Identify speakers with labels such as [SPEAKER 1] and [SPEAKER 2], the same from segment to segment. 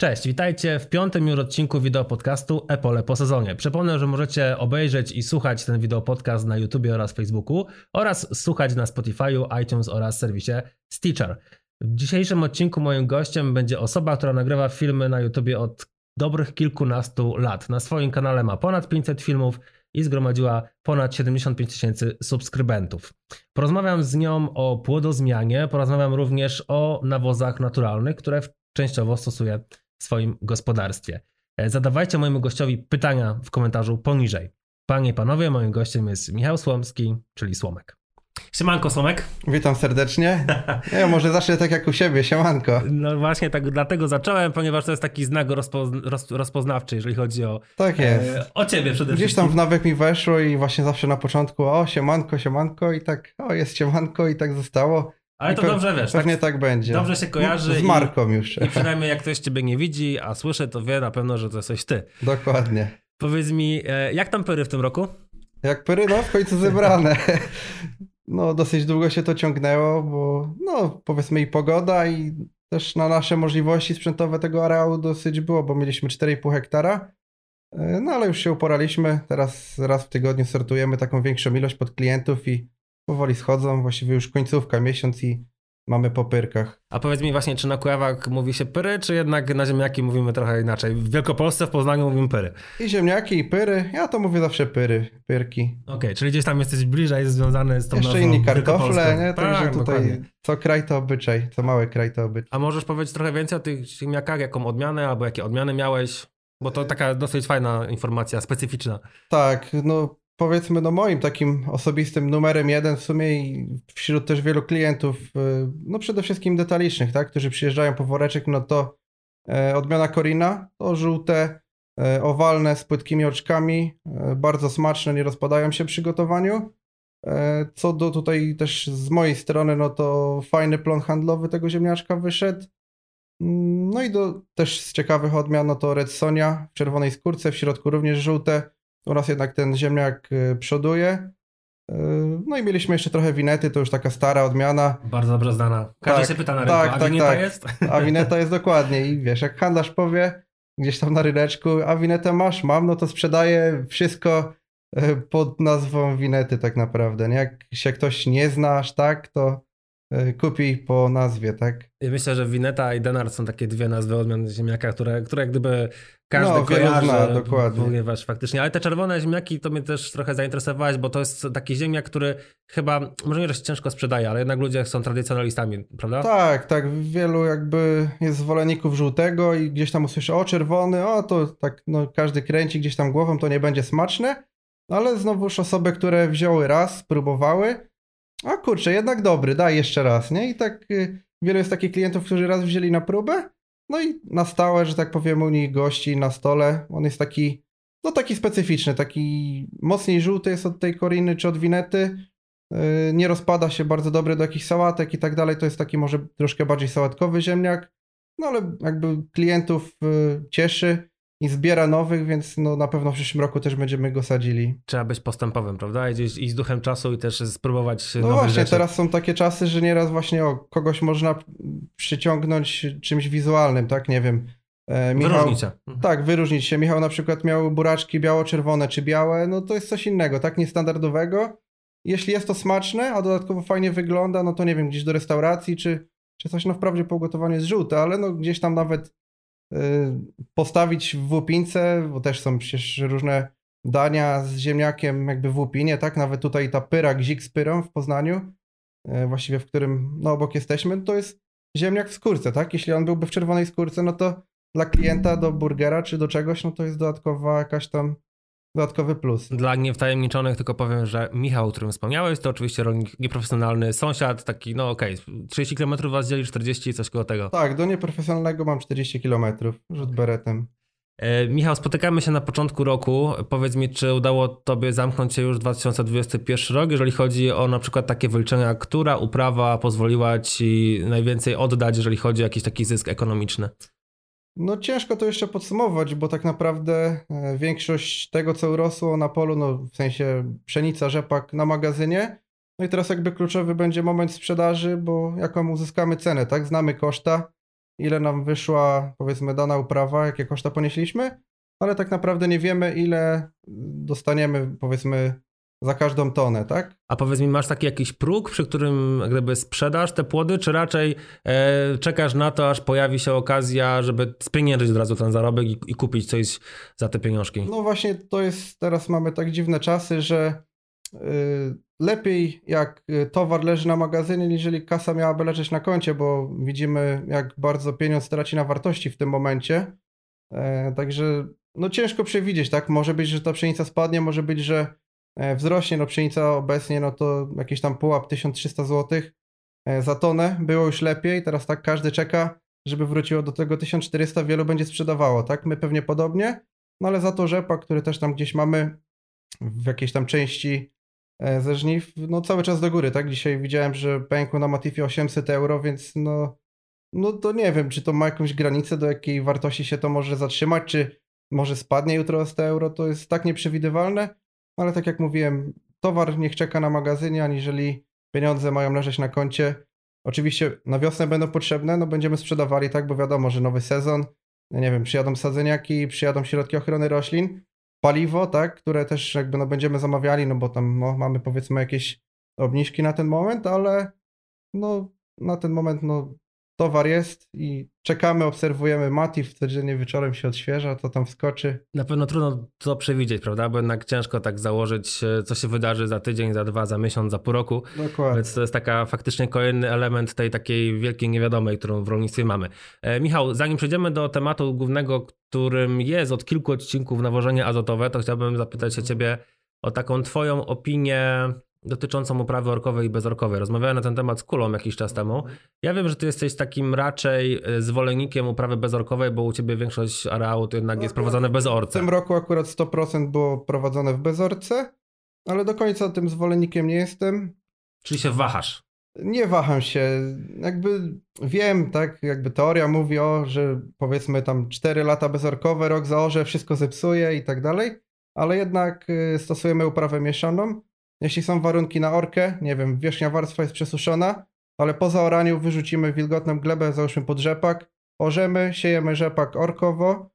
[SPEAKER 1] Cześć, witajcie w piątym już odcinku wideo podcastu Epole po sezonie. Przypomnę, że możecie obejrzeć i słuchać ten wideo podcast na YouTube oraz Facebooku oraz słuchać na Spotify'u, iTunes oraz serwisie Stitcher. W dzisiejszym odcinku moim gościem będzie osoba, która nagrywa filmy na YouTube od dobrych kilkunastu lat. Na swoim kanale ma ponad 500 filmów i zgromadziła ponad 75 tysięcy subskrybentów. Porozmawiam z nią o płodozmianie, porozmawiam również o nawozach naturalnych, które częściowo stosuje w swoim gospodarstwie. E, Zadawajcie mojemu gościowi pytania w komentarzu poniżej. Panie i panowie, moim gościem jest Michał Słomski, czyli Słomek. Siemanko Słomek.
[SPEAKER 2] Witam serdecznie. Ja może zacznę tak jak u siebie, siemanko.
[SPEAKER 1] No właśnie tak dlatego zacząłem, ponieważ to jest taki znak rozpozna roz rozpoznawczy, jeżeli chodzi o,
[SPEAKER 2] Tak jest.
[SPEAKER 1] e, o ciebie przede
[SPEAKER 2] Gdzieś
[SPEAKER 1] wszystkim.
[SPEAKER 2] tam w nawyk mi weszło i właśnie zawsze na początku o siemanko, siemanko i tak o jest siemanko i tak zostało.
[SPEAKER 1] Ale
[SPEAKER 2] I
[SPEAKER 1] to dobrze wiesz, tak,
[SPEAKER 2] Pewnie tak, będzie.
[SPEAKER 1] dobrze się kojarzy
[SPEAKER 2] Z
[SPEAKER 1] i-
[SPEAKER 2] marką już.
[SPEAKER 1] i przynajmniej jak ktoś ciebie nie widzi, a słyszy, to wie na pewno, że to jesteś ty.
[SPEAKER 2] Dokładnie.
[SPEAKER 1] Powiedz mi, e, jak tam pyry w tym roku?
[SPEAKER 2] Jak pyry, no w końcu zebrane. No dosyć długo się to ciągnęło, bo no powiedzmy i pogoda i też na nasze możliwości sprzętowe tego areału dosyć było, bo mieliśmy 4,5 hektara. E, No ale już się uporaliśmy. Teraz raz w tygodniu sortujemy taką większą ilość pod klientów i powoli schodzą. Właściwie już końcówka, miesiąc i mamy po pyrkach.
[SPEAKER 1] A powiedz mi właśnie, czy na Kujawach mówi się pyry, czy jednak na ziemniaki mówimy trochę inaczej? W Wielkopolsce, w Poznaniu mówimy pyry.
[SPEAKER 2] I ziemniaki, i pyry. Ja to mówię zawsze pyry, pyrki.
[SPEAKER 1] Okej, czyli gdzieś tam jesteś bliżej związany z tą
[SPEAKER 2] Jeszcze inni kartofle, nie? Także
[SPEAKER 1] Tak,
[SPEAKER 2] tutaj
[SPEAKER 1] dokładnie.
[SPEAKER 2] co kraj to obyczaj, co mały kraj to obyczaj.
[SPEAKER 1] A możesz powiedzieć trochę więcej o tych ziemniakach, jaką odmianę, albo jakie odmiany miałeś? Bo to taka dosyć fajna informacja, specyficzna.
[SPEAKER 2] Tak, no powiedzmy, no moim takim osobistym numerem jeden w sumie i wśród też wielu klientów, y, no przede wszystkim detalicznych, tak, którzy przyjeżdżają po woreczek, no to e, odmiana Corina, to żółte, e, owalne z płytkimi oczkami, e, bardzo smaczne, nie rozpadają się przy gotowaniu. E, Co do tutaj też z mojej strony, no to fajny plon handlowy tego ziemniaczka wyszedł. Mm, No i do, też z ciekawych odmian, no to Red Sonia w czerwonej skórce, w środku również żółte oraz jednak ten ziemniak y, przoduje. Y, No i mieliśmy jeszcze trochę winety, to już taka stara odmiana,
[SPEAKER 1] Bardzo dobrze znana. Każdy
[SPEAKER 2] Tak,
[SPEAKER 1] się pyta na rynku,
[SPEAKER 2] tak,
[SPEAKER 1] a
[SPEAKER 2] tak,
[SPEAKER 1] wineta
[SPEAKER 2] tak.
[SPEAKER 1] jest?
[SPEAKER 2] a wineta jest dokładnie i wiesz, jak handlarz powie gdzieś tam na ryneczku, a winetę masz, mam, no to sprzedaję wszystko y, pod nazwą winety tak naprawdę, nie? Jak się ktoś nie zna aż tak, to kupi po nazwie, tak?
[SPEAKER 1] Ja myślę, że wineta i denard są takie dwie nazwy odmian ziemniaka, które, które jak gdyby każdy
[SPEAKER 2] No,
[SPEAKER 1] kojarzy.
[SPEAKER 2] zna, dokładnie.
[SPEAKER 1] Ponieważ faktycznie, ale te czerwone ziemniaki to mnie też trochę zainteresowałeś, bo to jest taki ziemniak, który chyba, może nie, że się ciężko sprzedaje, ale jednak ludzie są tradycjonalistami, prawda?
[SPEAKER 2] Tak, tak. Wielu jakby jest zwolenników żółtego i gdzieś tam usłyszy o czerwony, o to tak no, każdy kręci gdzieś tam głową, to nie będzie smaczne. Ale znowuż osoby, które wzięły raz, spróbowały, a kurczę, jednak dobry, daj jeszcze raz, nie? I tak y, wielu jest takich klientów, którzy raz wzięli na próbę, no i na stałe, że tak powiem, u nich gości na stole. On jest taki, no taki specyficzny, taki mocniej żółty jest od tej koriny czy od winety. Yy, Nie rozpada się, bardzo dobry do jakichś sałatek i tak dalej. To jest taki może troszkę bardziej sałatkowy ziemniak. No ale jakby klientów yy, cieszy i zbiera nowych, więc no na pewno w przyszłym roku też będziemy go sadzili.
[SPEAKER 1] Trzeba być postępowym, prawda? Iść, iść z duchem czasu i też spróbować
[SPEAKER 2] No
[SPEAKER 1] nowych
[SPEAKER 2] właśnie,
[SPEAKER 1] rzeczy.
[SPEAKER 2] teraz są takie czasy, że nieraz właśnie o, kogoś można przyciągnąć czymś wizualnym, tak? Nie wiem. E,
[SPEAKER 1] Wyróżnić się. Mhm.
[SPEAKER 2] Tak, wyróżnić się. Michał na przykład miał buraczki biało-czerwone czy białe, no to jest coś innego, tak? Niestandardowego. Jeśli jest to smaczne, a dodatkowo fajnie wygląda, no to nie wiem, gdzieś do restauracji czy, czy coś, no wprawdzie po ugotowaniu jest żółte, ale no gdzieś tam nawet postawić w łupince, bo też są przecież różne dania z ziemniakiem jakby w łupinie, tak? Nawet tutaj ta pyra, gzik z pyrą w Poznaniu, y, właściwie w którym no obok jesteśmy, to jest ziemniak w skórce, tak? Jeśli on byłby w czerwonej skórce, no to dla klienta do burgera czy do czegoś, no to jest dodatkowa jakaś tam dodatkowy plus.
[SPEAKER 1] Dla niewtajemniczonych tylko powiem, że Michał, o którym wspomniałeś, to oczywiście rolnik nieprofesjonalny, sąsiad, taki, no okej, 30 km was dzieli, 40 coś koło tego.
[SPEAKER 2] Tak, do nieprofesjonalnego mam 40 km, rzut beretem.
[SPEAKER 1] E, Michał, spotykamy się na początku roku. Powiedz mi, czy udało tobie zamknąć się już 2021 rok, jeżeli chodzi o na przykład takie wyliczenia, która uprawa pozwoliła ci najwięcej oddać, jeżeli chodzi o jakiś taki zysk ekonomiczny?
[SPEAKER 2] No ciężko to jeszcze podsumować, bo tak naprawdę e, większość tego, co urosło na polu, no w sensie pszenica, rzepak na magazynie, no i teraz jakby kluczowy będzie moment sprzedaży, bo jaką uzyskamy cenę, tak? Znamy koszta, ile nam wyszła, powiedzmy, dana uprawa, jakie koszta ponieśliśmy, ale tak naprawdę nie wiemy, ile dostaniemy, powiedzmy, za każdą tonę, tak?
[SPEAKER 1] A powiedz mi, masz taki jakiś próg, przy którym gdyby sprzedasz te płody, czy raczej e, czekasz na to, aż pojawi się okazja, żeby spieniężyć od razu ten zarobek i, i, kupić coś za te pieniążki?
[SPEAKER 2] No właśnie to jest, teraz mamy tak dziwne czasy, że y, lepiej jak towar leży na magazynie, niżeli kasa miałaby leżeć na koncie, bo widzimy jak bardzo pieniądz traci na wartości w tym momencie. E, także no ciężko przewidzieć, tak? Może być, że ta pszenica spadnie, może być, że wzrośnie, no pszenica obecnie, no to jakiś tam pułap 1300 zł e, za tonę, było już lepiej, teraz tak każdy czeka, żeby wróciło do tego 1400, wielu będzie sprzedawało, tak? My pewnie podobnie, no ale za to rzepak, który też tam gdzieś mamy w jakiejś tam części e, ze żniw, no cały czas do góry, tak? Dzisiaj widziałem, że pękło na Matifie 800 euro, więc no, no to nie wiem, czy to ma jakąś granicę, do jakiej wartości się to może zatrzymać, czy może spadnie jutro o 100 euro, to jest tak nieprzewidywalne, ale tak jak mówiłem, towar niech czeka na magazynie, aniżeli pieniądze mają leżeć na koncie. Oczywiście na wiosnę będą potrzebne, no będziemy sprzedawali, tak, bo wiadomo, że nowy sezon, nie wiem, przyjadą sadzeniaki, przyjadą środki ochrony roślin, paliwo, tak, które też jakby no będziemy zamawiali, no bo tam no, mamy powiedzmy jakieś obniżki na ten moment, ale no na ten moment no towar jest i czekamy, obserwujemy Matif, codziennie wieczorem się odświeża, to tam wskoczy.
[SPEAKER 1] Na pewno trudno to przewidzieć, prawda? Bo jednak ciężko tak założyć, e, co się wydarzy za tydzień, za dwa, za miesiąc, za pół roku. Dokładnie. Więc to jest taka faktycznie kolejny element tej takiej wielkiej niewiadomej, którą w rolnictwie mamy. E, Michał, zanim przejdziemy do tematu głównego, którym jest od kilku odcinków nawożenie azotowe, to chciałbym zapytać się ciebie o taką twoją opinię dotyczącą uprawy orkowej i bezorkowej. Rozmawiałem na ten temat z Kulą jakiś czas temu. Ja wiem, że ty jesteś takim raczej e, zwolennikiem uprawy bezorkowej, bo u ciebie większość areału to jednak no, jest prowadzone bez orce.
[SPEAKER 2] W tym roku akurat 100% było prowadzone w bezorce, ale do końca tym zwolennikiem nie jestem.
[SPEAKER 1] Czyli się wahasz?
[SPEAKER 2] Nie waham się. Jakby wiem, tak, jakby teoria mówi o, że powiedzmy tam 4 lata bezorkowe, rok zaorze, wszystko zepsuje i tak dalej, ale jednak y, stosujemy uprawę mieszaną jeśli są warunki na orkę, nie wiem, wierzchnia warstwa jest przesuszona, ale po zaoraniu wyrzucimy wilgotną glebę, załóżmy pod rzepak, orzemy, siejemy rzepak orkowo,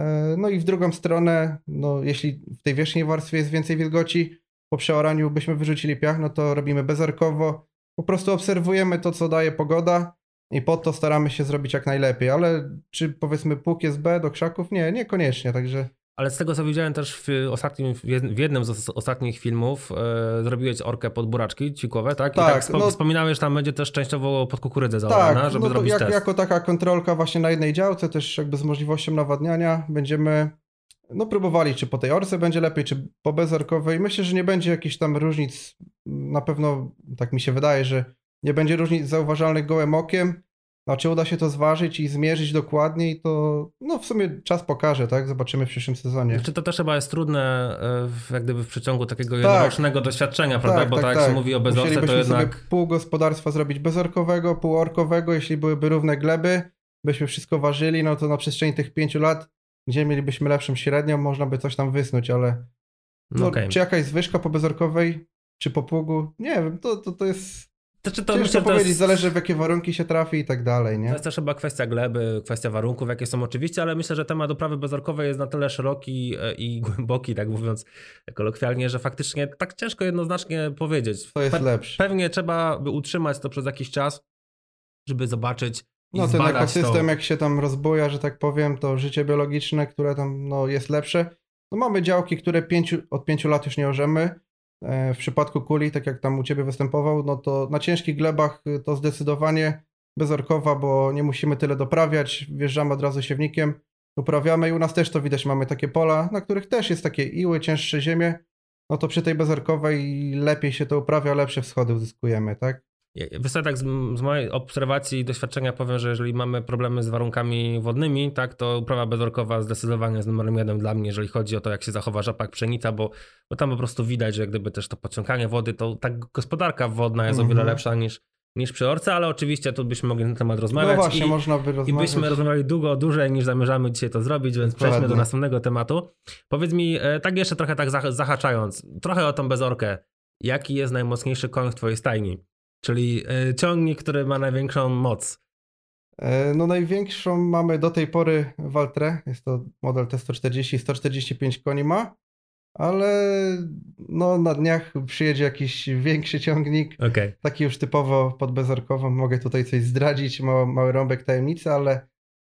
[SPEAKER 2] e, no i w drugą stronę, no jeśli w tej wierzchniej warstwie jest więcej wilgoci, po przeoraniu byśmy wyrzucili piach, no to robimy bezorkowo. Po prostu obserwujemy to, co daje pogoda i po to staramy się zrobić jak najlepiej, ale czy powiedzmy pług jest B do krzaków? Nie, niekoniecznie, także...
[SPEAKER 1] Ale z tego co widziałem też w, ostatnim, w jednym z ostatnich filmów e, zrobiłeś orkę pod buraczki ćwikowe, tak? I tak, tak spo, no, wspominałeś, tam będzie też częściowo pod kukurydzę zaorana, tak, żeby no zrobić
[SPEAKER 2] jak,
[SPEAKER 1] test.
[SPEAKER 2] jako taka kontrolka właśnie na jednej działce, też jakby z możliwością nawadniania będziemy no próbowali, czy po tej orce będzie lepiej, czy po bezorkowej. Myślę, że nie będzie jakichś tam różnic, na pewno tak mi się wydaje, że nie będzie różnic zauważalnych gołym okiem, a czy uda się to zważyć i zmierzyć dokładniej, to no w sumie czas pokaże, tak? Zobaczymy w przyszłym sezonie.
[SPEAKER 1] Czy to też chyba jest trudne e, jak gdyby w przeciągu takiego tak. jednorocznego doświadczenia, prawda? Tak, Bo tak, tak jak tak. się mówi o bezorce, to jednak...
[SPEAKER 2] sobie pół gospodarstwa zrobić bezorkowego, pół orkowego, jeśli byłyby równe gleby, byśmy wszystko ważyli, no to na przestrzeni tych pięciu lat, gdzie mielibyśmy lepszą średnią, można by coś tam wysnuć, ale no, okay. czy jakaś zwyżka po bezorkowej, czy po pługu, nie wiem, to, to, to jest
[SPEAKER 1] znaczy to
[SPEAKER 2] Ciężko myślę, powiedzieć, jest... zależy w jakie warunki się trafi i tak dalej, nie?
[SPEAKER 1] To jest też chyba kwestia gleby, kwestia warunków, jakie są oczywiście, ale myślę, że temat uprawy bezorkowej jest na tyle szeroki e, i głęboki, tak mówiąc kolokwialnie, że faktycznie tak ciężko jednoznacznie powiedzieć.
[SPEAKER 2] To jest Pe lepsze.
[SPEAKER 1] Pewnie trzeba by utrzymać to przez jakiś czas, żeby zobaczyć
[SPEAKER 2] No ten ekosystem to... jak się tam rozbuja, że tak powiem, to życie biologiczne, które tam no, jest lepsze. No mamy działki, które pięciu, od pięciu lat już nie orzemy, w przypadku kuli, tak jak tam u Ciebie występował, no to na ciężkich glebach y, to zdecydowanie bezorkowa, bo nie musimy tyle doprawiać, wjeżdżamy od razu siewnikiem, uprawiamy i u nas też to widać, mamy takie pola, na których też jest takie iły, cięższe ziemie, no to przy tej bezorkowej lepiej się to uprawia, lepsze wschody uzyskujemy, tak?
[SPEAKER 1] Wystarczy tak z, z, mojej obserwacji i doświadczenia powiem, że jeżeli mamy problemy z warunkami wodnymi, tak, to uprawa bezorkowa zdecydowanie jest numerem jeden dla mnie, jeżeli chodzi o to, jak się zachowa rzepak, pszenica, bo, bo tam po prostu widać, że jak gdyby też to podciąganie wody, to tak gospodarka wodna jest mm -hmm. o wiele mhm. lepsza niż, niż przy orce, ale oczywiście tu byśmy mogli na ten temat rozmawiać.
[SPEAKER 2] No właśnie, i, można by rozmawiać.
[SPEAKER 1] I byśmy rozmawiali długo, dłużej niż zamierzamy dzisiaj to zrobić, więc Dokładnie. przejdźmy do następnego tematu. Powiedz mi, e, tak jeszcze trochę tak zahaczając, trochę o tą bezorkę. Jaki jest najmocniejszy koń w twojej stajni? Czyli e, ciągnik, który ma największą moc.
[SPEAKER 2] E, No największą mamy do tej pory Valtre, jest to model T140, 145 koni ma, ale no na dniach przyjedzie jakiś większy ciągnik,
[SPEAKER 1] Okej.
[SPEAKER 2] taki już typowo pod bezorkową, mogę tutaj coś zdradzić, mały, mały rąbek tajemnicy, ale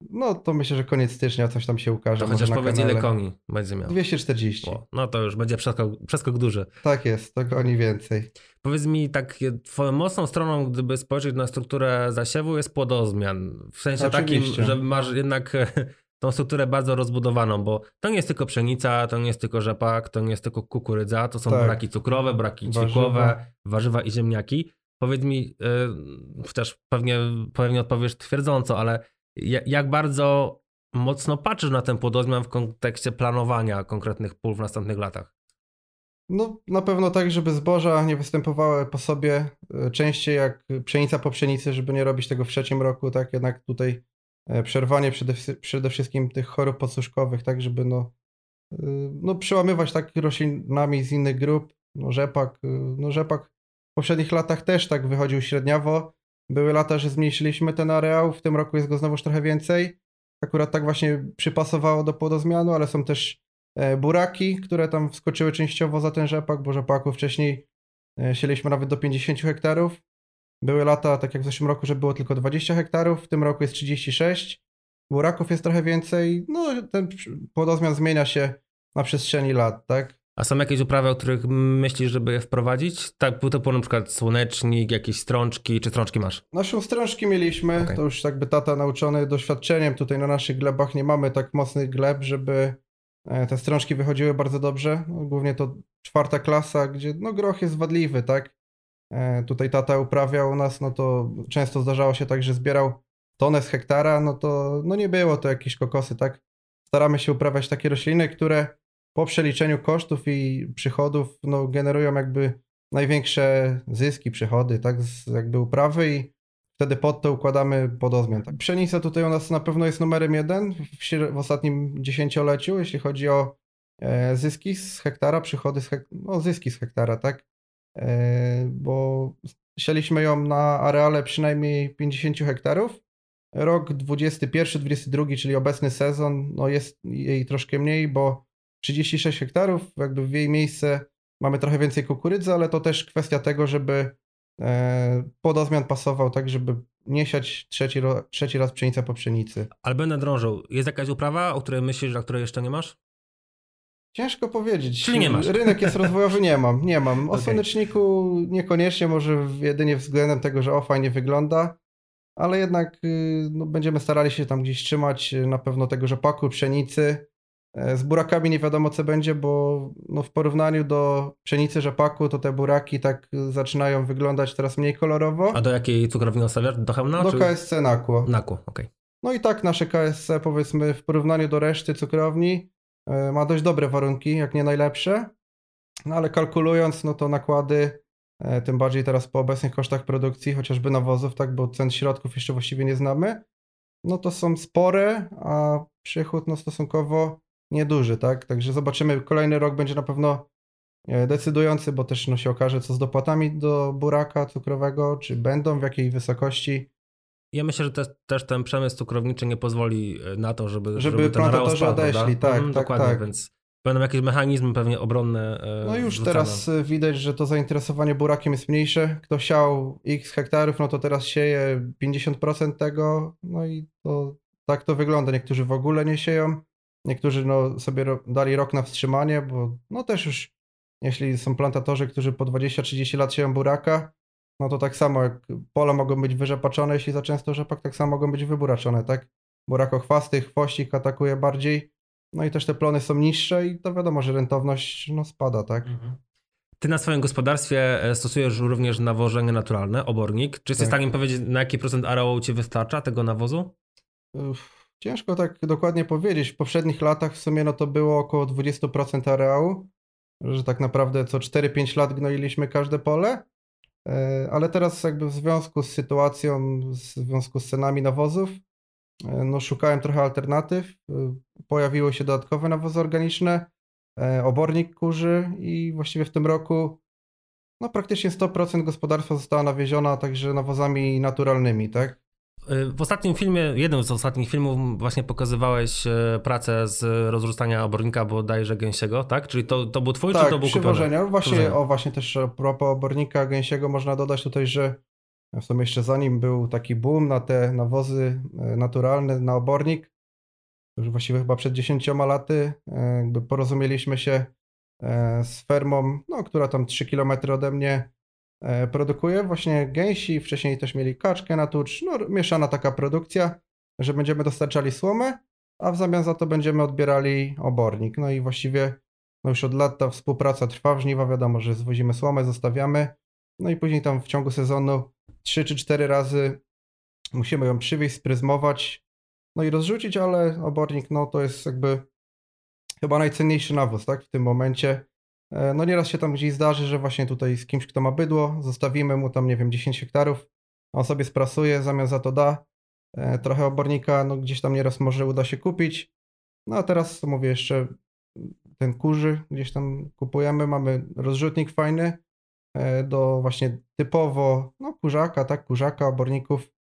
[SPEAKER 2] no to myślę, że koniec stycznia coś tam się ukaże.
[SPEAKER 1] To chociaż powiedz
[SPEAKER 2] kanale.
[SPEAKER 1] ile koni będzie miał.
[SPEAKER 2] 240.
[SPEAKER 1] O, no to już będzie przeskok, przeskok duży.
[SPEAKER 2] Tak jest, to koni więcej.
[SPEAKER 1] Powiedz mi, tak, twoją mocną stroną, gdyby spojrzeć na strukturę zasiewu, jest płodozmian. W sensie
[SPEAKER 2] Oczywiście.
[SPEAKER 1] takim, że masz jednak tą strukturę bardzo rozbudowaną, bo to nie jest tylko pszenica, to nie jest tylko rzepak, to nie jest tylko kukurydza, to są
[SPEAKER 2] Tak.
[SPEAKER 1] braki cukrowe, braki
[SPEAKER 2] Warzywa.
[SPEAKER 1] ćwikłowe, warzywa i ziemniaki. Powiedz mi, yy, chociaż pewnie, pewnie odpowiesz twierdząco, ale jak bardzo mocno patrzysz na ten płodozmian w kontekście planowania konkretnych pól w następnych latach?
[SPEAKER 2] No na pewno tak, żeby zboża nie występowały po sobie e, częściej jak pszenica po pszenicy, żeby nie robić tego w trzecim roku, tak? Jednak tutaj e, przerwanie przede, przede wszystkim tych chorób podsuszkowych, tak? Żeby no, y, no przełamywać tak roślinami z innych grup, no rzepak, no rzepak w poprzednich latach też tak wychodził średniawo, były lata, że zmniejszyliśmy ten areał, w tym roku jest go znowuż trochę więcej, akurat tak właśnie przypasowało do płodozmianu, ale są też e, buraki, które tam wskoczyły częściowo za ten rzepak, bo rzepaku wcześniej e, sieliśmy nawet do 50 hektarów. Były lata, tak jak w zeszłym roku, że było tylko 20 hektarów, w tym roku jest 36. Buraków jest trochę więcej. No, ten płodozmian zmienia się na przestrzeni lat, tak?
[SPEAKER 1] A są jakieś uprawy, o których myślisz, żeby je wprowadzić? Tak, typu na przykład słonecznik, jakieś strączki, czy strączki masz?
[SPEAKER 2] Naszą strążki mieliśmy,
[SPEAKER 1] Okej.
[SPEAKER 2] to już jakby tata nauczony doświadczeniem. Tutaj na naszych glebach nie mamy tak mocnych gleb, żeby e, te strążki wychodziły bardzo dobrze. No, głównie to czwarta klasa, gdzie no groch jest wadliwy, tak? E, Tutaj tata uprawiał u nas, no to często zdarzało się tak, że zbierał tonę z hektara, no to no nie było to jakieś kokosy, tak? Staramy się uprawiać takie rośliny, które po przeliczeniu kosztów i przychodów no, generują jakby największe zyski, przychody, tak, z jakby uprawy i wtedy pod to układamy podozmian. Tak. Pszenica tutaj u nas na pewno jest numerem jeden w, w ostatnim dziesięcioleciu, jeśli chodzi o e, zyski z hektara, przychody z hek- no zyski z hektara, tak, e, bo sieliśmy ją na areale przynajmniej 50 hektarów. Rok 21-22, czyli obecny sezon, no jest jej troszkę mniej, bo 36 hektarów, jakby w jej miejsce mamy trochę więcej kukurydzy, ale to też kwestia tego, żeby e, podozmian pasował tak, żeby nie siać trzeci, trzeci raz pszenica po pszenicy.
[SPEAKER 1] Ale będę drążył. Jest jakaś uprawa, o której myślisz, a której jeszcze nie masz?
[SPEAKER 2] Ciężko powiedzieć.
[SPEAKER 1] Czyli nie masz.
[SPEAKER 2] Rynek jest rozwojowy, nie mam, nie mam. O
[SPEAKER 1] Okej.
[SPEAKER 2] słoneczniku niekoniecznie, może jedynie względem tego, że o fajnie wygląda, ale jednak y, no, będziemy starali się tam gdzieś trzymać y, na pewno tego rzepaku, pszenicy. E, Z burakami nie wiadomo co będzie, bo no, w porównaniu do pszenicy, rzepaku, to te buraki tak zaczynają wyglądać teraz mniej kolorowo.
[SPEAKER 1] A do jakiej cukrowni ostawiasz? Do Chełmna?
[SPEAKER 2] Do
[SPEAKER 1] czy...
[SPEAKER 2] KSC Nakło.
[SPEAKER 1] Nakło, okej.
[SPEAKER 2] No i tak nasze KSC powiedzmy w porównaniu do reszty cukrowni e, ma dość dobre warunki, jak nie najlepsze. No ale kalkulując, no to nakłady, e, tym bardziej teraz po obecnych kosztach produkcji, chociażby nawozów, tak, bo cen środków jeszcze właściwie nie znamy, no to są spore, a przychód no stosunkowo nieduży, tak. Także zobaczymy, kolejny rok będzie na pewno e, decydujący, bo też no, się okaże, co z dopłatami do buraka cukrowego, czy będą, w jakiej wysokości.
[SPEAKER 1] Ja myślę, że te, też ten przemysł cukrowniczy nie pozwoli e, na to, żeby,
[SPEAKER 2] Żeby
[SPEAKER 1] areał
[SPEAKER 2] plantatorzy odeszli, tak,
[SPEAKER 1] Mhm,
[SPEAKER 2] tak,
[SPEAKER 1] dokładnie,
[SPEAKER 2] tak.
[SPEAKER 1] więc będą jakieś mechanizmy pewnie obronne. e,
[SPEAKER 2] No już teraz widać, że to zainteresowanie burakiem jest mniejsze. Kto siał x hektarów, no to teraz sieje 50% tego. No i to tak to wygląda. Niektórzy w ogóle nie sieją. Niektórzy no, sobie dali rok na wstrzymanie, bo no też już jeśli są plantatorzy, którzy po 20-30 lat sieją buraka, no to tak samo jak pola mogą być wyrzepaczone, jeśli za często rzepak, tak samo mogą być wyburaczone, tak? Burakochwasty, chwościk atakuje bardziej. No i też te plony są niższe i to wiadomo, że rentowność no, spada, tak?
[SPEAKER 1] Mhm. Ty na swoim gospodarstwie e, stosujesz również nawożenie naturalne, obornik. Czy jesteś w
[SPEAKER 2] Tak.
[SPEAKER 1] stanie mi powiedzieć, na jaki procent areału ci wystarcza tego nawozu?
[SPEAKER 2] Uff, Ciężko tak dokładnie powiedzieć. W poprzednich latach w sumie no to było około 20% areału, że tak naprawdę co 4-5 lat gnoiliśmy każde pole. E, Ale teraz jakby w związku z sytuacją, w związku z cenami nawozów, e, no szukałem trochę alternatyw. E, Pojawiły się dodatkowe nawozy organiczne, obornik kurzy i właściwie w tym roku no praktycznie 100% gospodarstwa została nawieziona także nawozami naturalnymi, tak?
[SPEAKER 1] W ostatnim filmie, jednym z ostatnich filmów właśnie pokazywałeś y, pracę z rozrzucania obornika bodajże gęsiego, tak? Czyli to, to był twój,
[SPEAKER 2] tak,
[SPEAKER 1] czy to był kupiony?
[SPEAKER 2] Właśnie,
[SPEAKER 1] Przywożenia.
[SPEAKER 2] o, właśnie też a propos obornika gęsiego można dodać tutaj, że w sumie jeszcze zanim był taki boom na te nawozy e, naturalne, na obornik, już właściwie chyba przed 10 laty, e, jakby porozumieliśmy się e, z fermą, no, która tam 3 km ode mnie e, produkuje właśnie gęsi, wcześniej też mieli kaczkę na tucz, no mieszana taka produkcja, że będziemy dostarczali słomę, a w zamian za to będziemy odbierali obornik. No i właściwie no już od lat ta współpraca trwa w żniwa, wiadomo, że zwozimy słomę, zostawiamy, no i później tam w ciągu sezonu 3 czy 4 razy musimy ją przywieźć, spryzmować, no i rozrzucić, ale obornik no to jest jakby chyba najcenniejszy nawóz, tak, w tym momencie. E, No nieraz się tam gdzieś zdarzy, że właśnie tutaj z kimś, kto ma bydło, zostawimy mu tam, nie wiem, 10 hektarów, on sobie sprasuje, zamiast za to da e, trochę obornika, no gdzieś tam nieraz może uda się kupić. No a teraz, mówię, jeszcze ten kurzy gdzieś tam kupujemy, mamy rozrzutnik fajny e, do właśnie typowo, no kurzaka, tak, kurzaka, oborników,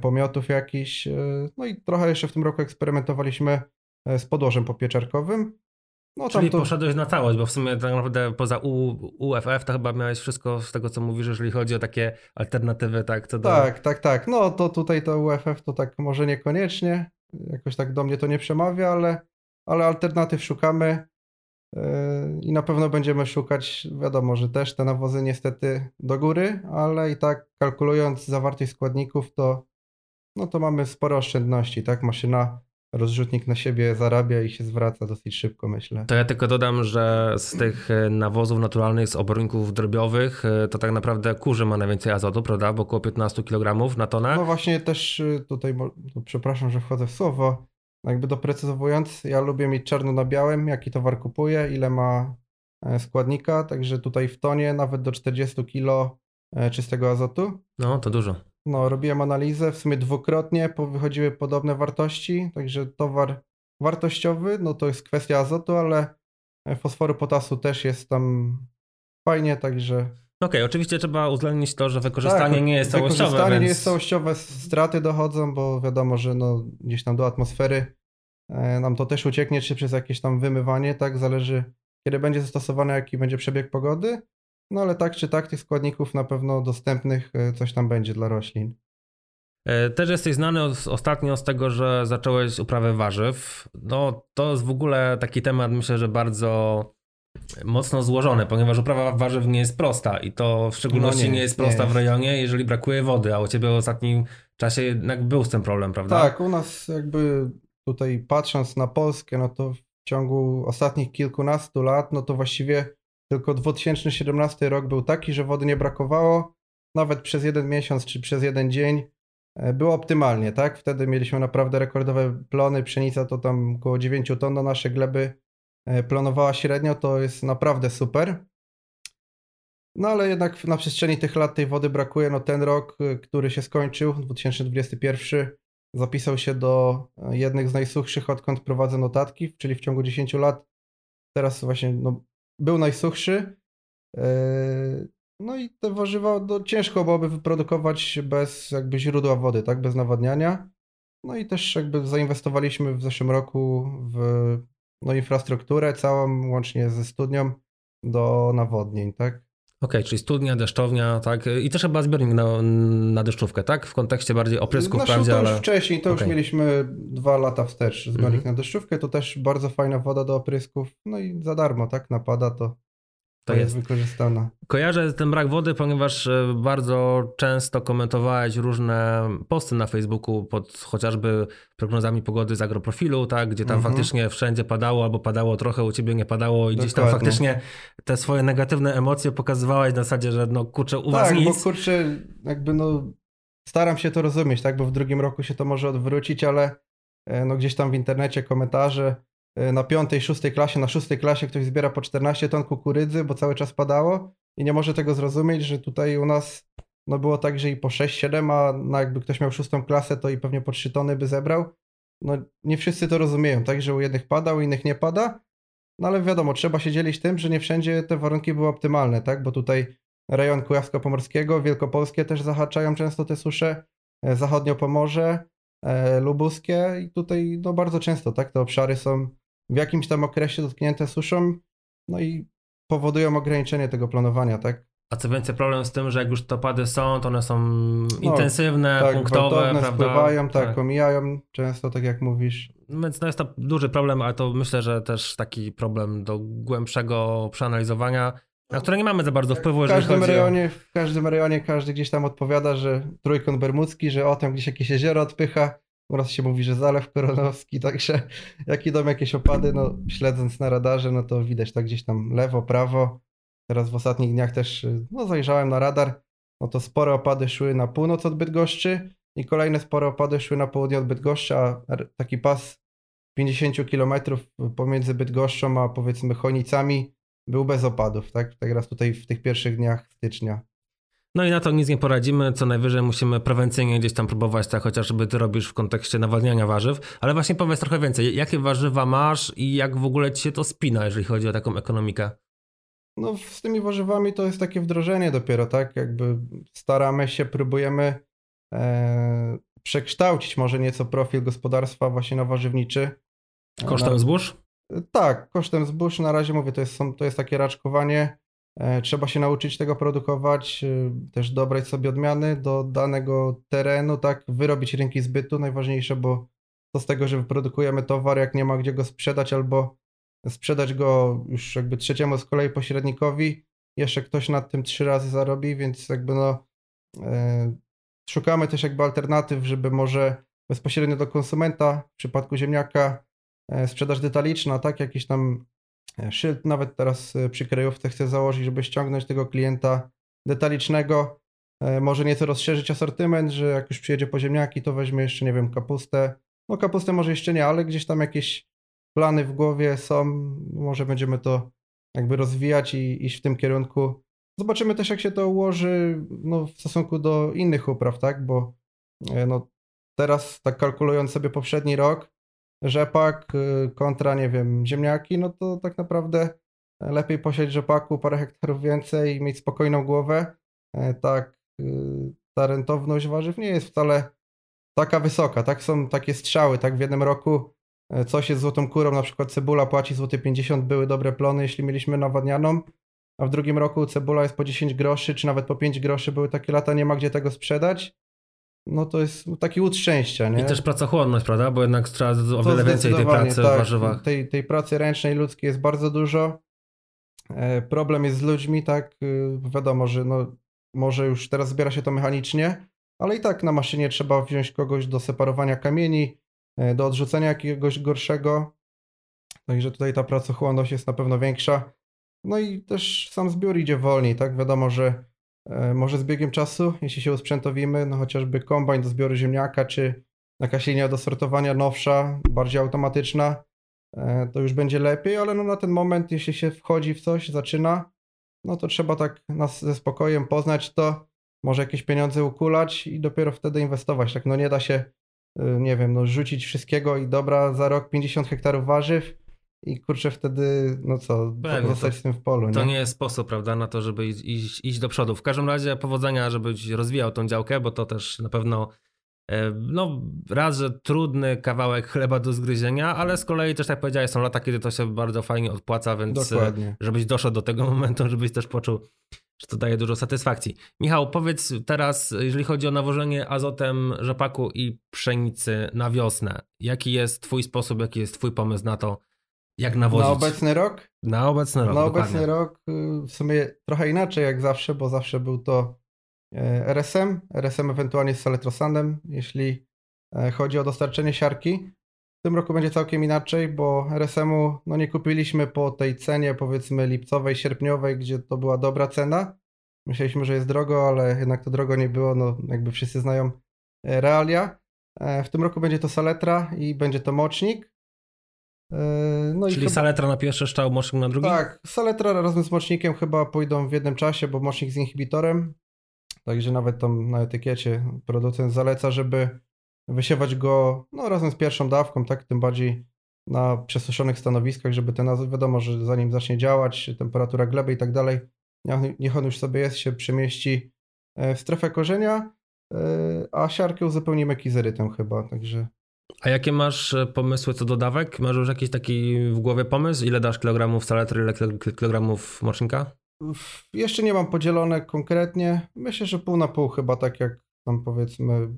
[SPEAKER 2] pomiotów jakichś, no i trochę jeszcze w tym roku eksperymentowaliśmy z podłożem popieczarkowym. No
[SPEAKER 1] Czyli
[SPEAKER 2] to...
[SPEAKER 1] poszedłeś na całość, bo w sumie tak naprawdę poza U, UFF to chyba miałeś wszystko z tego, co mówisz, jeżeli chodzi o takie alternatywy, tak? Co do...
[SPEAKER 2] Tak, tak, tak. No to tutaj to UFF to tak może niekoniecznie, jakoś tak do mnie to nie przemawia, ale, ale alternatyw szukamy yy, i na pewno będziemy szukać, wiadomo, że też te nawozy niestety do góry, ale i tak kalkulując zawartość składników, to no to mamy spore oszczędności, tak? Maszyna, rozrzutnik na siebie zarabia i się zwraca dosyć szybko, myślę.
[SPEAKER 1] To ja tylko dodam, że z tych e, nawozów naturalnych, z oborników drobiowych, e, to tak naprawdę kurzy ma najwięcej azotu, prawda? Bo około 15 kg na tonę.
[SPEAKER 2] No właśnie też y, tutaj, to przepraszam, że wchodzę w słowo, jakby doprecyzowując, ja lubię mieć czarno na białym, jaki towar kupuję, ile ma e, składnika, także tutaj w tonie nawet do 40 kg czystego azotu.
[SPEAKER 1] No, to dużo.
[SPEAKER 2] No, robiłem analizę, w sumie dwukrotnie wychodziły podobne wartości, także towar wartościowy, no to jest kwestia azotu, ale e, fosforu, potasu też jest tam fajnie, także
[SPEAKER 1] Okej, oczywiście trzeba uwzględnić to, że wykorzystanie
[SPEAKER 2] tak,
[SPEAKER 1] nie jest całościowe,
[SPEAKER 2] Wykorzystanie
[SPEAKER 1] więc...
[SPEAKER 2] nie jest całościowe, straty dochodzą, bo wiadomo, że no, gdzieś tam do atmosfery e, nam to też ucieknie, czy przez jakieś tam wymywanie, tak, zależy kiedy będzie zastosowane, jaki będzie przebieg pogody, no ale tak czy tak tych składników na pewno dostępnych e, coś tam będzie dla roślin.
[SPEAKER 1] E, Też jesteś znany os- ostatnio z tego, że zacząłeś uprawę warzyw. No, to jest w ogóle taki temat, myślę, że bardzo mocno złożony, ponieważ uprawa warzyw nie jest prosta i to w szczególności
[SPEAKER 2] No nie
[SPEAKER 1] nie,
[SPEAKER 2] jest,
[SPEAKER 1] jest
[SPEAKER 2] nie
[SPEAKER 1] prosta w rejonie, jeżeli brakuje wody, a u ciebie w ostatnim czasie jednak był z tym problem, prawda?
[SPEAKER 2] Tak, u nas jakby tutaj patrząc na Polskę, no to w ciągu ostatnich kilkunastu lat, no to właściwie tylko 2017 rok był taki, że wody nie brakowało, nawet przez jeden miesiąc czy przez jeden dzień e, było optymalnie, tak? Wtedy mieliśmy naprawdę rekordowe plony, pszenica to tam około 9 ton na nasze gleby e, plonowała średnio, to jest naprawdę super. No ale jednak na przestrzeni tych lat tej wody brakuje. No ten rok, y, który się skończył, 2021, zapisał się do e, jednych z najsuchszych, odkąd prowadzę notatki, czyli w ciągu 10 lat. Teraz właśnie no, był najsuchszy. E, No i te warzywa no, ciężko byłoby wyprodukować bez jakby źródła wody, tak, bez nawadniania. No i też jakby zainwestowaliśmy w zeszłym roku w no, infrastrukturę całą, łącznie ze studnią do nawodnień, tak.
[SPEAKER 1] Okej, czyli studnia, deszczownia, tak? I też chyba zbiornik na, na deszczówkę, tak? W kontekście bardziej oprysków,
[SPEAKER 2] Znaczy,
[SPEAKER 1] wprawdzie,
[SPEAKER 2] to już
[SPEAKER 1] ale...
[SPEAKER 2] wcześniej, to
[SPEAKER 1] Okej.
[SPEAKER 2] już mieliśmy dwa lata wstecz zbiornik
[SPEAKER 1] Mhm.
[SPEAKER 2] na deszczówkę, to też bardzo fajna woda do oprysków, no i za darmo, tak, napada, to, to, jest.
[SPEAKER 1] jest.
[SPEAKER 2] wykorzystana.
[SPEAKER 1] Kojarzę ten brak wody, ponieważ e, bardzo często komentowałeś różne posty na Facebooku pod chociażby prognozami pogody z agroprofilu, tak, gdzie tam
[SPEAKER 2] Mhm.
[SPEAKER 1] faktycznie wszędzie padało albo padało trochę, u ciebie nie padało i gdzieś tam
[SPEAKER 2] Dokładnie.
[SPEAKER 1] faktycznie te swoje negatywne emocje pokazywałeś na zasadzie, że no kurczę, u was
[SPEAKER 2] tak,
[SPEAKER 1] nic.
[SPEAKER 2] bo kurczę, jakby no, staram się to rozumieć, tak, bo w drugim roku się to może odwrócić, ale e, no gdzieś tam w internecie komentarze, na piątej, szóstej klasie, na szóstej klasie ktoś zbiera po 14 ton kukurydzy, bo cały czas padało i nie może tego zrozumieć, że tutaj u nas no było tak, że i po 6-7, a no jakby ktoś miał szóstą klasę, to i pewnie po 3 tony by zebrał. No nie wszyscy to rozumieją, tak, że u jednych pada, u innych nie pada, no ale wiadomo, trzeba się dzielić tym, że nie wszędzie te warunki były optymalne, tak, bo tutaj rejon Kujawsko-Pomorskiego, Wielkopolskie też zahaczają często te susze, e, zachodnio Pomorze, e, lubuskie i tutaj no bardzo często tak te obszary są w jakimś tam okresie dotknięte suszą, no i powodują ograniczenie tego planowania, tak?
[SPEAKER 1] A co więcej, problem z tym, że jak już te opady są, to one są no, intensywne,
[SPEAKER 2] tak,
[SPEAKER 1] punktowe, prawda?
[SPEAKER 2] spływają, tak, tak, omijają często, tak jak mówisz.
[SPEAKER 1] Więc to jest to duży problem, ale to myślę, że też taki problem do głębszego przeanalizowania, na które nie mamy za bardzo wpływu,
[SPEAKER 2] w każdym rejonie, o... W każdym rejonie każdy gdzieś tam odpowiada, że trójkąt bermudzki, że o tam gdzieś jakieś jezioro odpycha, oraz się mówi, że zalew koronowski, także jak idą jakieś opady, no śledząc na radarze, no to widać tak gdzieś tam lewo, prawo. Teraz w ostatnich dniach też no, zajrzałem na radar, no to spore opady szły na północ od Bydgoszczy i kolejne spore opady szły na południe od Bydgoszczy, a taki pas 50 km pomiędzy Bydgoszczą a powiedzmy Chonicami był bez opadów, tak? Teraz tutaj w tych pierwszych dniach stycznia.
[SPEAKER 1] No i na to nic nie poradzimy, co najwyżej musimy prewencyjnie gdzieś tam próbować, tak chociażby ty robisz w kontekście nawadniania warzyw, ale właśnie powiedz trochę więcej, jakie warzywa masz i jak w ogóle ci się to spina, jeżeli chodzi o taką ekonomikę?
[SPEAKER 2] No z tymi warzywami to jest takie wdrożenie dopiero, tak? Jakby staramy się, próbujemy e, przekształcić może nieco profil gospodarstwa właśnie na warzywniczy.
[SPEAKER 1] Kosztem zbóż?
[SPEAKER 2] Tak, kosztem zbóż na razie mówię, to jest, to jest takie raczkowanie trzeba się nauczyć tego produkować, e, też dobrać sobie odmiany do danego terenu, tak, wyrobić rynki zbytu, najważniejsze, bo to z tego, że wyprodukujemy towar, jak nie ma gdzie go sprzedać, albo sprzedać go już jakby trzeciemu z kolei pośrednikowi, jeszcze ktoś nad tym trzy razy zarobi, więc jakby no e, szukamy też jakby alternatyw, żeby może bezpośrednio do konsumenta, w przypadku ziemniaka e, sprzedaż detaliczna, tak, jakieś tam Szyld nawet teraz e, przy krajówce chcę założyć, żeby ściągnąć tego klienta detalicznego. E, może nieco rozszerzyć asortyment, że jak już przyjedzie po ziemniaki, to weźmie jeszcze, nie wiem, kapustę. No kapustę może jeszcze nie, ale gdzieś tam jakieś plany w głowie są. Może będziemy to jakby rozwijać i iść w tym kierunku. Zobaczymy też, jak się to ułoży no, w stosunku do innych upraw, tak? Bo e, no, teraz, tak kalkulując sobie poprzedni rok, rzepak y, kontra, nie wiem, ziemniaki, no to tak naprawdę lepiej posiać rzepaku parę hektarów więcej i mieć spokojną głowę. E, tak, y, ta rentowność warzyw nie jest wcale taka wysoka, tak? Są takie strzały, tak? W jednym roku e, coś jest złotą kurą, na przykład cebula płaci złoty 50, były dobre plony, jeśli mieliśmy nawadnianą, a w drugim roku cebula jest po 10 groszy, czy nawet po 5 groszy, były takie lata, nie ma gdzie tego sprzedać no to jest taki łód szczęścia, nie?
[SPEAKER 1] I też pracochłonność, prawda? Bo jednak trzeba o wiele więcej tej pracy tak, w warzywach.
[SPEAKER 2] Tej, tej pracy ręcznej ludzkiej jest bardzo dużo. E, problem jest z ludźmi, tak? Y, wiadomo, że no, może już teraz zbiera się to mechanicznie, ale i tak na maszynie trzeba wziąć kogoś do separowania kamieni, e, do odrzucenia jakiegoś gorszego. Także tutaj ta pracochłonność jest na pewno większa. No i też sam zbiór idzie wolniej, tak? Wiadomo, że E, może z biegiem czasu, jeśli się usprzętowimy, no chociażby kombajn do zbioru ziemniaka, czy jakaś linia do sortowania nowsza, bardziej automatyczna, e, to już będzie lepiej, ale no na ten moment, jeśli się wchodzi w coś, zaczyna, no to trzeba tak nas ze spokojem poznać to, może jakieś pieniądze ukulać i dopiero wtedy inwestować. Tak, no nie da się, e, nie wiem, no rzucić wszystkiego i dobra, za rok 50 hektarów warzyw, i kurczę wtedy, no co, Pewnie, zostać z tym w polu.
[SPEAKER 1] To
[SPEAKER 2] nie?
[SPEAKER 1] nie jest sposób, prawda, na to, żeby iść, iść, do przodu. W każdym razie powodzenia, żebyś rozwijał tą działkę, bo to też na pewno e, no raz, że trudny kawałek chleba do zgryzienia, ale z kolei też tak powiedziałeś, są lata, kiedy to się bardzo fajnie odpłaca, więc e, Dokładnie. żebyś doszedł do tego momentu, żebyś też poczuł, że to daje dużo satysfakcji. Michał, powiedz teraz, jeżeli chodzi o nawożenie azotem rzepaku i pszenicy na wiosnę, jaki jest twój sposób, jaki jest twój pomysł na to, jak nawozić?
[SPEAKER 2] Na obecny rok?
[SPEAKER 1] Na obecny rok.
[SPEAKER 2] Na obecny rok y, w sumie trochę inaczej jak zawsze, bo zawsze był to e, RSM, RSM ewentualnie z saletrosanem, jeśli e, chodzi o dostarczenie siarki. W tym roku będzie całkiem inaczej, bo RSM-u no nie kupiliśmy po tej cenie powiedzmy lipcowej, sierpniowej, gdzie to była dobra cena. Myśleliśmy, że jest drogo, ale jednak to drogo nie było, no jakby wszyscy znają e, realia. W tym roku będzie to saletra i będzie to mocznik.
[SPEAKER 1] No Czyli chyba... Saletra na pierwszy szczał, mocznik na drugi?
[SPEAKER 2] Tak, Saletra razem z mocznikiem chyba pójdą w jednym czasie, bo mocznik z inhibitorem. Także nawet tam na etykiecie producent zaleca, żeby wysiewać go no, razem z pierwszą dawką, tak? Tym bardziej na przesuszonych stanowiskach, żeby ten azot, wiadomo, że zanim zacznie działać, temperatura gleby i tak dalej, niech on już sobie jest, się przemieści e, w strefę korzenia. e, a siarkę uzupełnimy kizerytem chyba, także...
[SPEAKER 1] A jakie masz e, pomysły co do dawek? Masz już jakiś taki w głowie pomysł? Ile dasz kilogramów saletry, ile kilogramów mocznika?
[SPEAKER 2] Jeszcze nie mam podzielone konkretnie. Myślę, że pół na pół chyba tak jak tam powiedzmy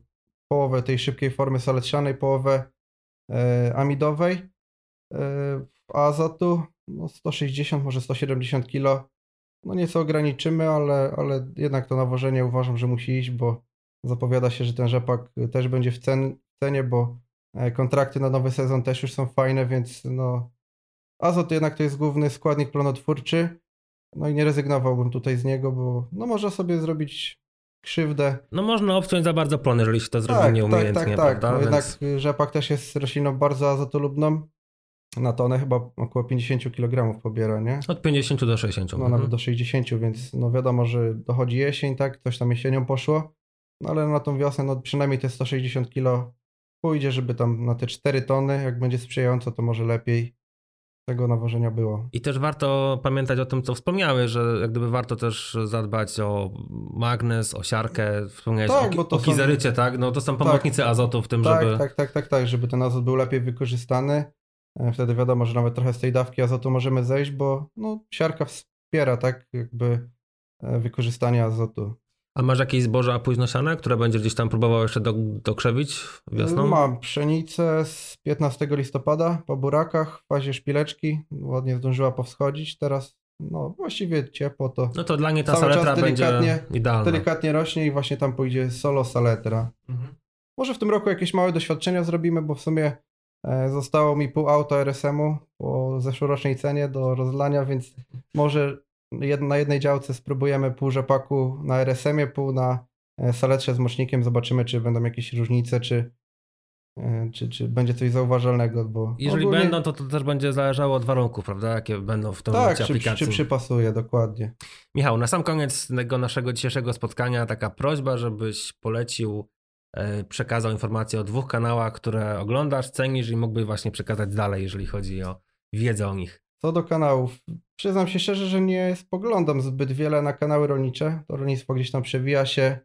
[SPEAKER 2] połowę tej szybkiej formy saletrzanej, połowę e, amidowej. E, azotu no 160, może 170 kg. No nieco ograniczymy, ale, ale jednak to nawożenie uważam, że musi iść, bo zapowiada się, że ten rzepak też będzie w cen, cenie, bo kontrakty na nowy sezon też już są fajne, więc no azot jednak to jest główny składnik plonotwórczy. No i nie rezygnowałbym tutaj z niego, bo no można sobie zrobić krzywdę.
[SPEAKER 1] No można obciąć za bardzo plon, jeżeli się to zrobi tak, nieumiejętnie, tak, tak, tak.
[SPEAKER 2] prawda? No jednak rzepak też jest rośliną bardzo azotolubną. Na tonę chyba około 50 kg pobiera, nie?
[SPEAKER 1] Od 50 do 60.
[SPEAKER 2] No mhm. nawet do 60, więc no wiadomo, że dochodzi jesień, tak? Coś tam jesienią poszło. No ale na tą wiosnę no przynajmniej te 160 kg pójdzie, żeby tam na te 4 tony, jak będzie sprzyjająco, to może lepiej tego nawożenia było.
[SPEAKER 1] I też warto pamiętać o tym, co wspomniałeś, że jak gdyby warto też zadbać o magnez, o siarkę, wspomniałeś tak, o, o kizerycie, są... tak? No to są pomocnicy tak, azotu w tym,
[SPEAKER 2] tak,
[SPEAKER 1] żeby...
[SPEAKER 2] Tak, tak, tak, tak, żeby ten azot był lepiej wykorzystany. E, wtedy wiadomo, że nawet trochę z tej dawki azotu możemy zejść, bo no, siarka wspiera, tak, jakby e, wykorzystanie azotu.
[SPEAKER 1] A masz jakieś zboża późnosiane, które będzie gdzieś tam próbował jeszcze do, dokrzewić wiosną?
[SPEAKER 2] Mam pszenicę z 15 listopada po burakach w fazie szpileczki. Ładnie zdążyła powschodzić. Teraz no właściwie ciepło to.
[SPEAKER 1] No to dla niej ta saletra będzie idealna.
[SPEAKER 2] Delikatnie rośnie i właśnie tam pójdzie solo saletra. Mhm. Może w tym roku jakieś małe doświadczenia zrobimy, bo w sumie e, zostało mi pół auta RSM-u po zeszłorocznej cenie do rozlania, więc może na jednej działce spróbujemy pół rzepaku na RSM-ie, pół na e, saletrze z mocznikiem. Zobaczymy, czy będą jakieś różnice, czy, e, czy, czy będzie coś zauważalnego. Bo
[SPEAKER 1] Jeżeli ogólnie... będą, to, to też będzie zależało od warunków, prawda? Jakie będą w tym tak,
[SPEAKER 2] czy,
[SPEAKER 1] aplikacji.
[SPEAKER 2] czy przypasuje, dokładnie.
[SPEAKER 1] Michał, na sam koniec tego naszego dzisiejszego spotkania taka prośba, żebyś polecił e, przekazał informacje o dwóch kanałach, które oglądasz, cenisz i mógłbyś właśnie przekazać dalej, jeżeli chodzi o wiedzę o nich.
[SPEAKER 2] Co do kanałów, przyznam się szczerze, że nie spoglądam zbyt wiele na kanały rolnicze. To rolnictwo gdzieś tam przewija się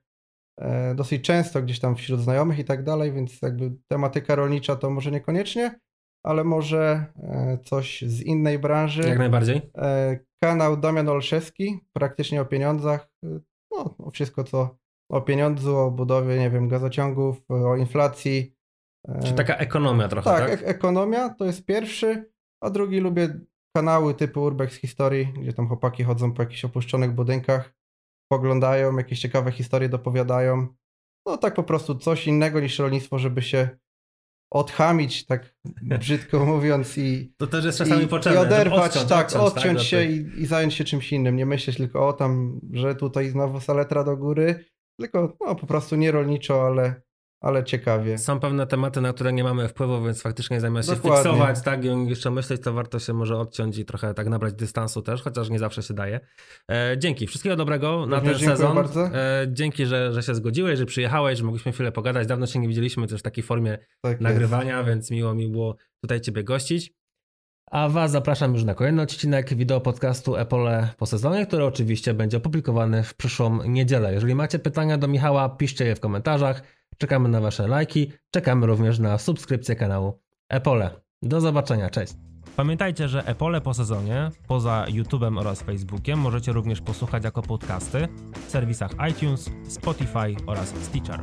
[SPEAKER 2] e, dosyć często gdzieś tam wśród znajomych i tak dalej, więc jakby tematyka rolnicza to może niekoniecznie, ale może e, coś z innej branży.
[SPEAKER 1] Jak najbardziej.
[SPEAKER 2] E, kanał Damian Olszewski, praktycznie o pieniądzach. No, o wszystko co o pieniądzu, o budowie, nie wiem, gazociągów, o inflacji.
[SPEAKER 1] Czy taka ekonomia trochę, tak?
[SPEAKER 2] Tak, ekonomia to jest pierwszy, a drugi lubię kanały typu Urbex Historii, gdzie tam chłopaki chodzą po jakichś opuszczonych budynkach, poglądają, jakieś ciekawe historie dopowiadają. No tak po prostu coś innego niż rolnictwo, żeby się odchamić, tak brzydko mówiąc i
[SPEAKER 1] to też jest czasami
[SPEAKER 2] i,
[SPEAKER 1] potrzebne,
[SPEAKER 2] i oderwać, odciąć, tak, odciąć, odciąć tak, się i, i, zająć się czymś innym, nie myśleć tylko o tam, że tutaj znowu saletra do góry, tylko no, po prostu nie rolniczo, ale ale ciekawie.
[SPEAKER 1] Są pewne tematy, na które nie mamy wpływu, więc faktycznie zamiast Dokładnie. się fiksować, tak, i jeszcze myśleć, to warto się może odciąć i trochę tak nabrać dystansu też, chociaż nie zawsze się daje. E, dzięki, wszystkiego dobrego na ten sezon.
[SPEAKER 2] Bardzo. E,
[SPEAKER 1] dzięki, że, że się zgodziłeś, że przyjechałeś, że mogliśmy chwilę pogadać. Dawno się nie widzieliśmy też w takiej formie tak nagrywania, jest. więc miło mi było tutaj Ciebie gościć. A Was zapraszam już na kolejny odcinek wideo podcastu Epole po sezonie, który oczywiście będzie opublikowany w przyszłą niedzielę. Jeżeli macie pytania do Michała, piszcie je w komentarzach. Czekamy na Wasze lajki, czekamy również na subskrypcję kanału Epole. Do zobaczenia, cześć! Pamiętajcie, że Epole po sezonie, poza YouTube'em oraz Facebookiem, możecie również posłuchać jako podcasty w serwisach iTunes, Spotify oraz Stitcher.